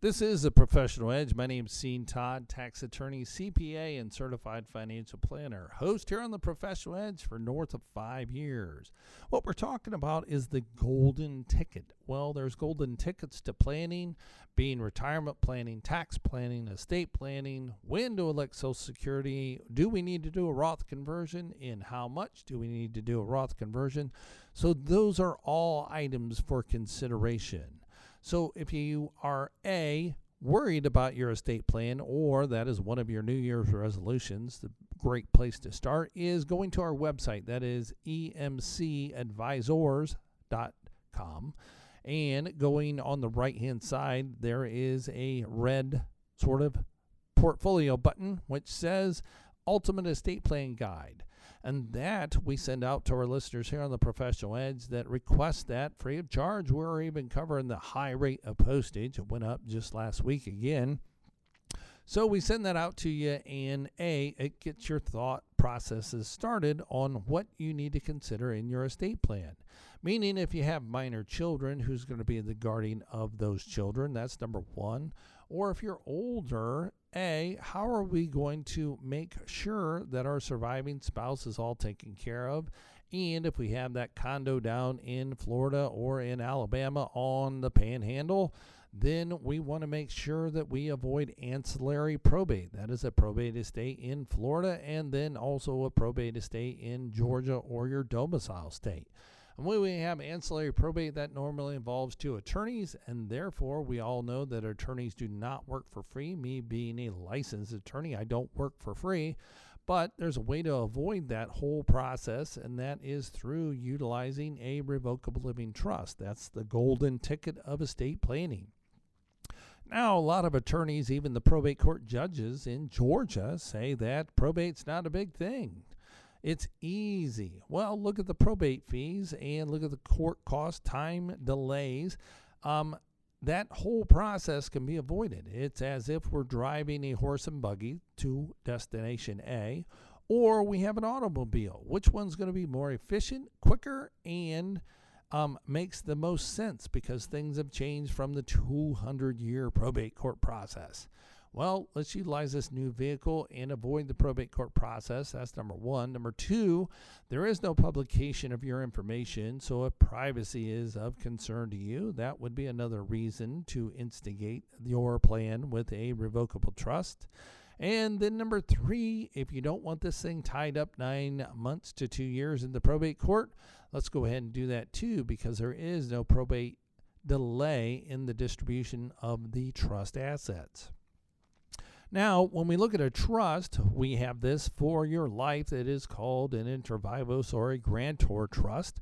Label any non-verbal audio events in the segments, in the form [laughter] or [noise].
This is the Professional Edge. My name is Sean Todd, tax attorney, CPA, and certified financial planner. Host here on the Professional Edge for north of five years. What we're talking about is the golden ticket. Well, there's golden tickets to planning, being retirement planning, tax planning, estate planning, when to elect Social Security. Do we need to do a Roth conversion? In how much do we need to do a Roth conversion? So, those are all items for consideration. So if you are A, worried about your estate plan, or that is one of your New Year's resolutions, the great place to start is going to our website. That is emcadvisors.com. And going on the right hand side, there is a red sort of portfolio button which says Ultimate Estate Plan Guide. And that we send out to our listeners here on the Professional Edge that request that free of charge. We're even covering the high rate of postage. It went up just last week again. So we send that out to you, and A, it gets your thought processes started on what you need to consider in your estate plan. Meaning, if you have minor children, who's going to be the guardian of those children? That's number one. Or if you're older a, how are we going to make sure that our surviving spouse is all taken care of? And if we have that condo down in Florida or in Alabama on the panhandle, then we want to make sure that we avoid ancillary probate. That is a probate estate in Florida and then also a probate estate in Georgia or your domicile state. And when we have ancillary probate, that normally involves two attorneys, and therefore we all know that attorneys do not work for free. Me being a licensed attorney, I don't work for free. But there's a way to avoid that whole process, and that is through utilizing a revocable living trust. That's the golden ticket of estate planning. Now, a lot of attorneys, even the probate court judges in Georgia, say that probate's not a big thing. It's easy. Well, look at the probate fees and look at the court costs, time delays. Um, that whole process can be avoided. It's as if we're driving a horse and buggy to destination A, or we have an automobile. Which one's going to be more efficient, quicker, and um, makes the most sense because things have changed from the 200 year probate court process. Well, let's utilize this new vehicle and avoid the probate court process. That's number one. Number two, there is no publication of your information. So, if privacy is of concern to you, that would be another reason to instigate your plan with a revocable trust. And then number three, if you don't want this thing tied up nine months to two years in the probate court, let's go ahead and do that too because there is no probate delay in the distribution of the trust assets. Now, when we look at a trust, we have this for your life. It is called an inter vivos or a grantor trust.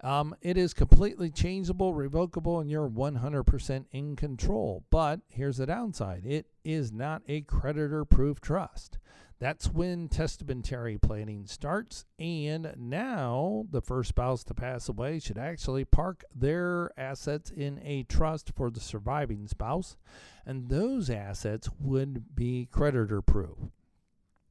Um, it is completely changeable, revocable, and you're 100% in control. But here's the downside it is not a creditor proof trust. That's when testamentary planning starts. And now the first spouse to pass away should actually park their assets in a trust for the surviving spouse. And those assets would be creditor proof.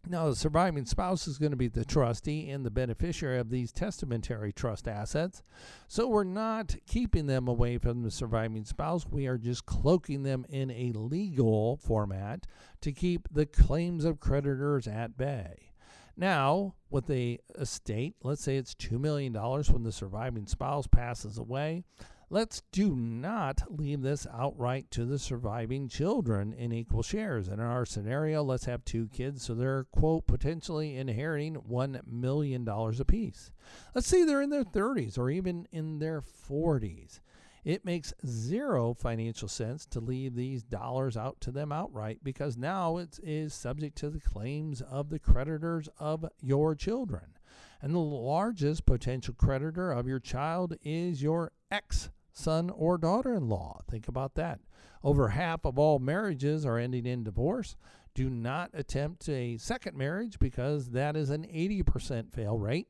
Now, the surviving spouse is going to be the trustee and the beneficiary of these testamentary trust assets. So, we're not keeping them away from the surviving spouse. We are just cloaking them in a legal format to keep the claims of creditors at bay. Now, with a estate, let's say it's $2 million when the surviving spouse passes away. Let's do not leave this outright to the surviving children in equal shares. And In our scenario, let's have two kids, so they're, quote, potentially inheriting $1 million apiece. Let's say they're in their 30s or even in their 40s. It makes zero financial sense to leave these dollars out to them outright because now it is subject to the claims of the creditors of your children. And the largest potential creditor of your child is your ex son or daughter in law. Think about that. Over half of all marriages are ending in divorce. Do not attempt a second marriage because that is an 80% fail rate.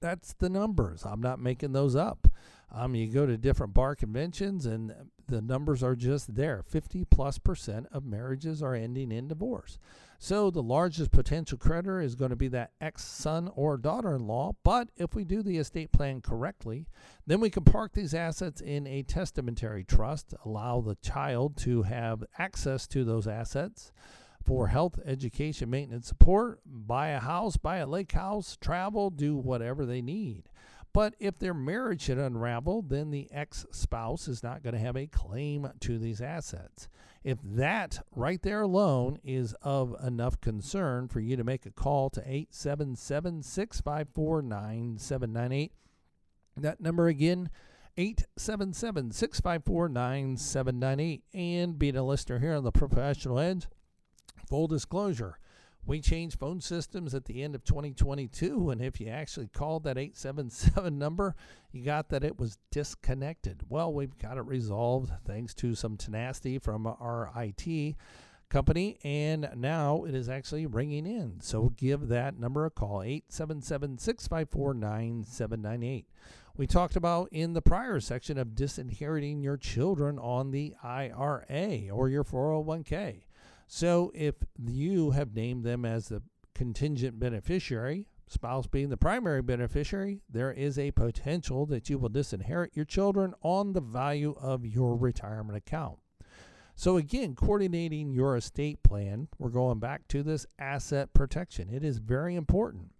That's the numbers. I'm not making those up. Um, you go to different bar conventions, and the numbers are just there 50 plus percent of marriages are ending in divorce. So the largest potential creditor is going to be that ex son or daughter in law. But if we do the estate plan correctly, then we can park these assets in a testamentary trust, allow the child to have access to those assets for health, education, maintenance, support, buy a house, buy a lake house, travel, do whatever they need. But if their marriage should unravel, then the ex spouse is not going to have a claim to these assets. If that right there alone is of enough concern for you to make a call to 877 654 9798, that number again, 877 654 9798. And being a listener here on the Professional Edge, full disclosure, we changed phone systems at the end of 2022, and if you actually called that 877 [laughs] number, you got that it was disconnected. Well, we've got it resolved thanks to some tenacity from our IT company, and now it is actually ringing in. So give that number a call 877 654 9798. We talked about in the prior section of disinheriting your children on the IRA or your 401k. So if you have named them as the contingent beneficiary, spouse being the primary beneficiary, there is a potential that you will disinherit your children on the value of your retirement account. So, again, coordinating your estate plan, we're going back to this asset protection. It is very important.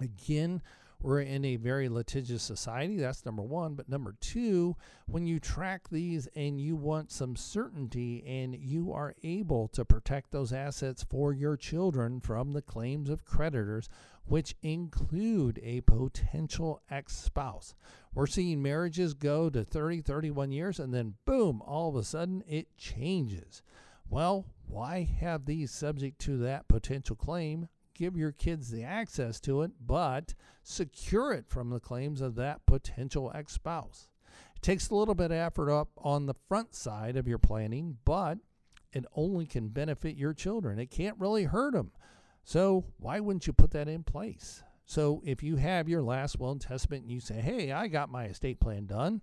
Again, we're in a very litigious society. That's number one. But number two, when you track these and you want some certainty and you are able to protect those assets for your children from the claims of creditors, which include a potential ex spouse. We're seeing marriages go to 30, 31 years, and then boom, all of a sudden it changes. Well, why have these subject to that potential claim give your kids the access to it, but secure it from the claims of that potential ex spouse. It takes a little bit of effort up on the front side of your planning, but it only can benefit your children. It can't really hurt them. So, why wouldn't you put that in place? So, if you have your last will and testament and you say, hey, I got my estate plan done,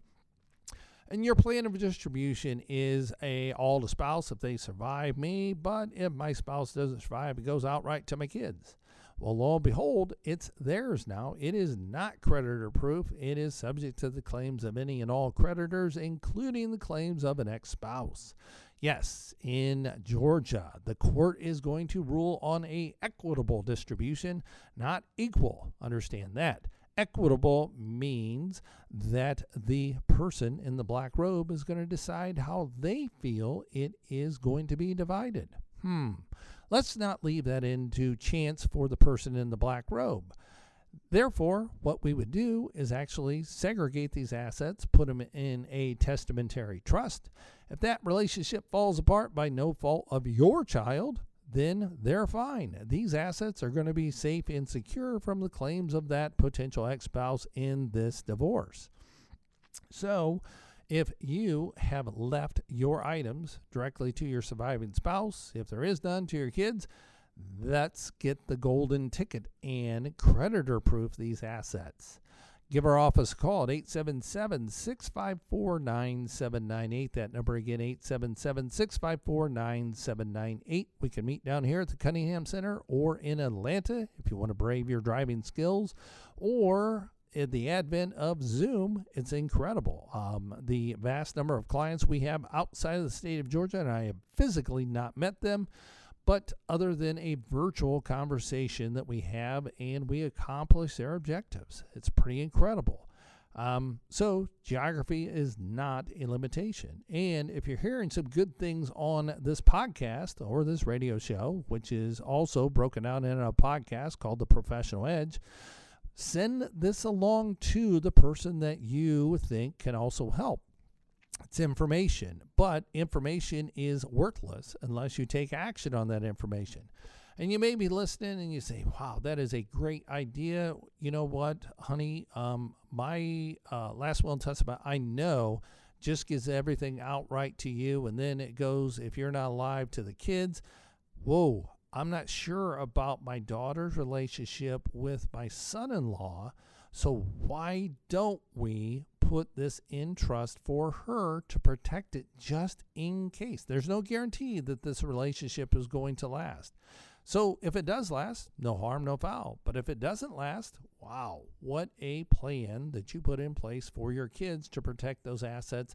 and your plan of distribution is a all to spouse if they survive me, but if my spouse doesn't survive, it goes outright to my kids. Well, lo and behold, it's theirs now. It is not creditor proof. It is subject to the claims of any and all creditors, including the claims of an ex spouse. Yes, in Georgia, the court is going to rule on a equitable distribution, not equal. Understand that. Equitable means that the person in the black robe is going to decide how they feel it is going to be divided. Hmm. Let's not leave that into chance for the person in the black robe. Therefore, what we would do is actually segregate these assets, put them in a testamentary trust. If that relationship falls apart by no fault of your child, then they're fine. These assets are going to be safe and secure from the claims of that potential ex spouse in this divorce. So, if you have left your items directly to your surviving spouse, if there is none to your kids, let's get the golden ticket and creditor proof these assets. Give our office a call at 877 654 9798. That number again, 877 654 9798. We can meet down here at the Cunningham Center or in Atlanta if you want to brave your driving skills. Or in the advent of Zoom, it's incredible. Um, the vast number of clients we have outside of the state of Georgia, and I have physically not met them but other than a virtual conversation that we have and we accomplish their objectives. It's pretty incredible. Um, so, geography is not a limitation. And if you're hearing some good things on this podcast or this radio show, which is also broken out in a podcast called The Professional Edge, send this along to the person that you think can also help. It's information, but information is worthless unless you take action on that information. And you may be listening and you say, wow, that is a great idea. You know what, honey? Um, my uh, last will and testament, I know, just gives everything outright to you. And then it goes, if you're not alive, to the kids. Whoa, I'm not sure about my daughter's relationship with my son in law. So why don't we put this in trust for her to protect it just in case. There's no guarantee that this relationship is going to last. So if it does last, no harm, no foul. But if it doesn't last, wow, what a plan that you put in place for your kids to protect those assets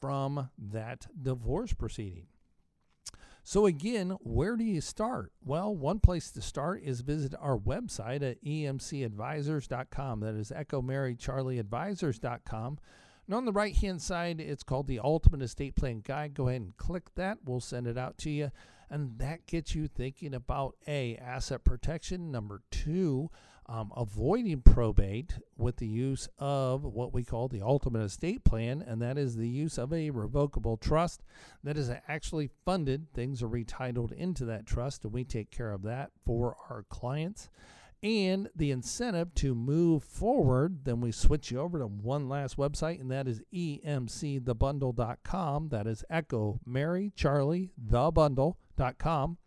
from that divorce proceeding. So, again, where do you start? Well, one place to start is visit our website at emcadvisors.com. That is Echo Mary Charlie Advisors.com. And on the right hand side, it's called the Ultimate Estate Plan Guide. Go ahead and click that. We'll send it out to you. And that gets you thinking about A, asset protection. Number two, um, avoiding probate with the use of what we call the ultimate estate plan, and that is the use of a revocable trust that is actually funded. Things are retitled into that trust, and we take care of that for our clients. And the incentive to move forward, then we switch you over to one last website, and that is emcthebundle.com. That is Echo Mary Charlie the Bundle.com.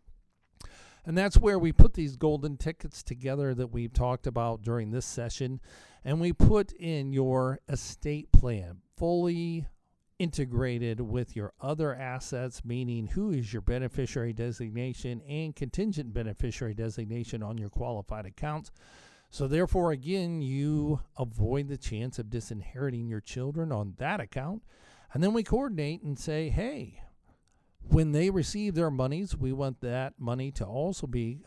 And that's where we put these golden tickets together that we've talked about during this session. And we put in your estate plan fully integrated with your other assets, meaning who is your beneficiary designation and contingent beneficiary designation on your qualified accounts. So, therefore, again, you avoid the chance of disinheriting your children on that account. And then we coordinate and say, hey, when they receive their monies, we want that money to also be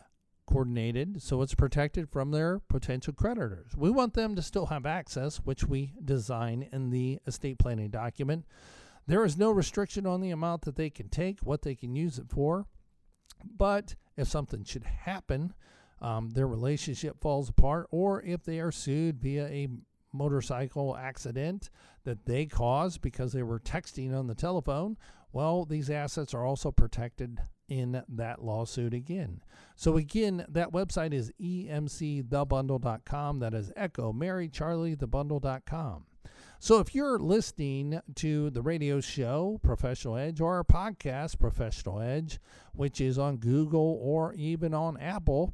coordinated so it's protected from their potential creditors. We want them to still have access, which we design in the estate planning document. There is no restriction on the amount that they can take, what they can use it for. But if something should happen, um, their relationship falls apart, or if they are sued via a motorcycle accident that they caused because they were texting on the telephone, well, these assets are also protected in that lawsuit again. So, again, that website is emcthebundle.com. That is Echo Mary Charlie thebundle.com. So, if you're listening to the radio show, Professional Edge, or our podcast, Professional Edge, which is on Google or even on Apple,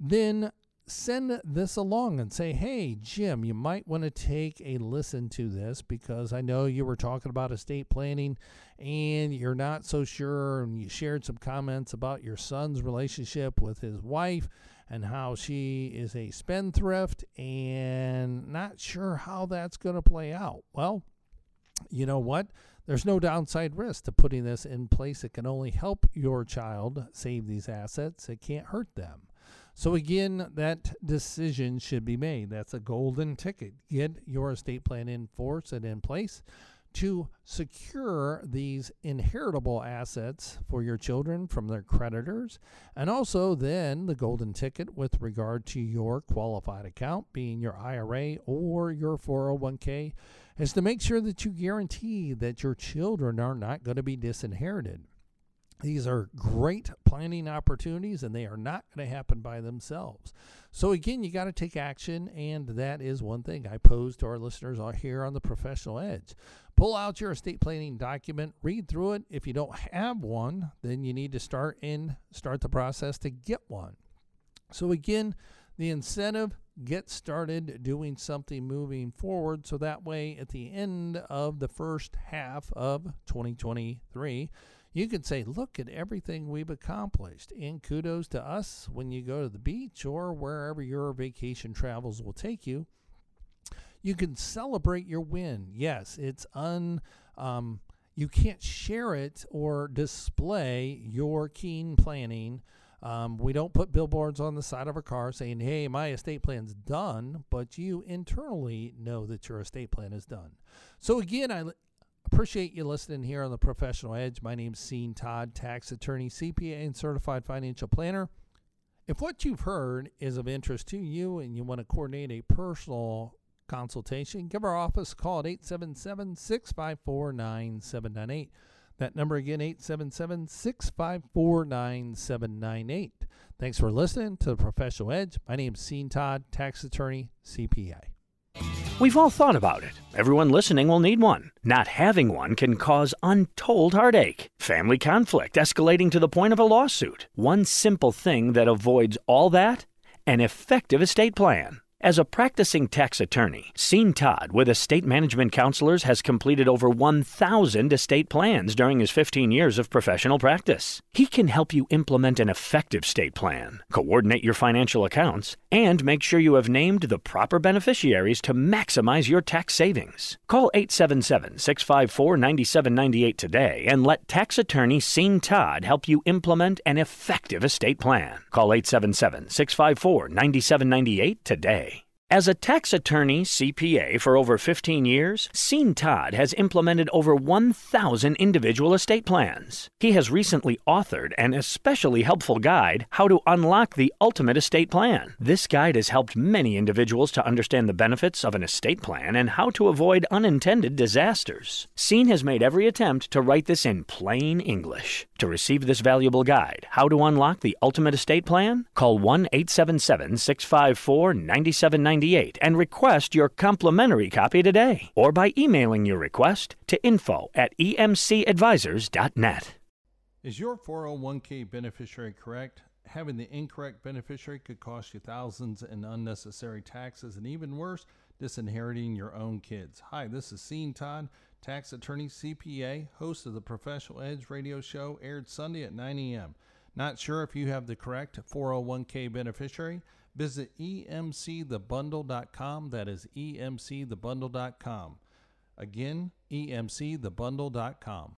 then send this along and say, hey, Jim, you might want to take a listen to this because I know you were talking about estate planning and you're not so sure. And you shared some comments about your son's relationship with his wife and how she is a spendthrift and not sure how that's going to play out. Well, you know what? There's no downside risk to putting this in place. It can only help your child save these assets, it can't hurt them. So again, that decision should be made. That's a golden ticket. Get your estate plan in force and in place to secure these inheritable assets for your children from their creditors, and also then the golden ticket with regard to your qualified account, being your IRA or your 401k, is to make sure that you guarantee that your children are not going to be disinherited. These are great planning opportunities and they are not going to happen by themselves. So, again, you got to take action, and that is one thing I pose to our listeners here on the Professional Edge. Pull out your estate planning document, read through it. If you don't have one, then you need to start in start the process to get one. So, again, the incentive get started doing something moving forward so that way at the end of the first half of 2023 you can say, look at everything we've accomplished. And kudos to us when you go to the beach or wherever your vacation travels will take you. You can celebrate your win. Yes, it's un. Um, you can't share it or display your keen planning. Um, we don't put billboards on the side of our car saying, hey, my estate plan's done, but you internally know that your estate plan is done. So, again, I Appreciate you listening here on the Professional Edge. My name's Sean Todd, tax attorney, CPA, and certified financial planner. If what you've heard is of interest to you and you want to coordinate a personal consultation, give our office a call at 877 654 9798. That number again, 877 654 9798. Thanks for listening to the Professional Edge. My name is Sean Todd, tax attorney, CPA. We've all thought about it. Everyone listening will need one. Not having one can cause untold heartache, family conflict escalating to the point of a lawsuit. One simple thing that avoids all that an effective estate plan. As a practicing tax attorney, Sean Todd with Estate Management Counselors has completed over 1,000 estate plans during his 15 years of professional practice. He can help you implement an effective estate plan, coordinate your financial accounts, and make sure you have named the proper beneficiaries to maximize your tax savings. Call 877 654 9798 today and let tax attorney Sean Todd help you implement an effective estate plan. Call 877 654 9798 today. As a tax attorney CPA for over 15 years, Sean Todd has implemented over 1,000 individual estate plans. He has recently authored an especially helpful guide, How to Unlock the Ultimate Estate Plan. This guide has helped many individuals to understand the benefits of an estate plan and how to avoid unintended disasters. Sean has made every attempt to write this in plain English. To receive this valuable guide, How to Unlock the Ultimate Estate Plan, call 1 877 654 9798 and request your complimentary copy today or by emailing your request to info at emcadvisors.net. Is your 401k beneficiary correct? Having the incorrect beneficiary could cost you thousands in unnecessary taxes and even worse, disinheriting your own kids. Hi, this is Sean Todd, tax attorney, CPA, host of the Professional Edge radio show, aired Sunday at 9 a.m. Not sure if you have the correct 401k beneficiary? Visit emcthebundle.com. That is emcthebundle.com. Again, emcthebundle.com.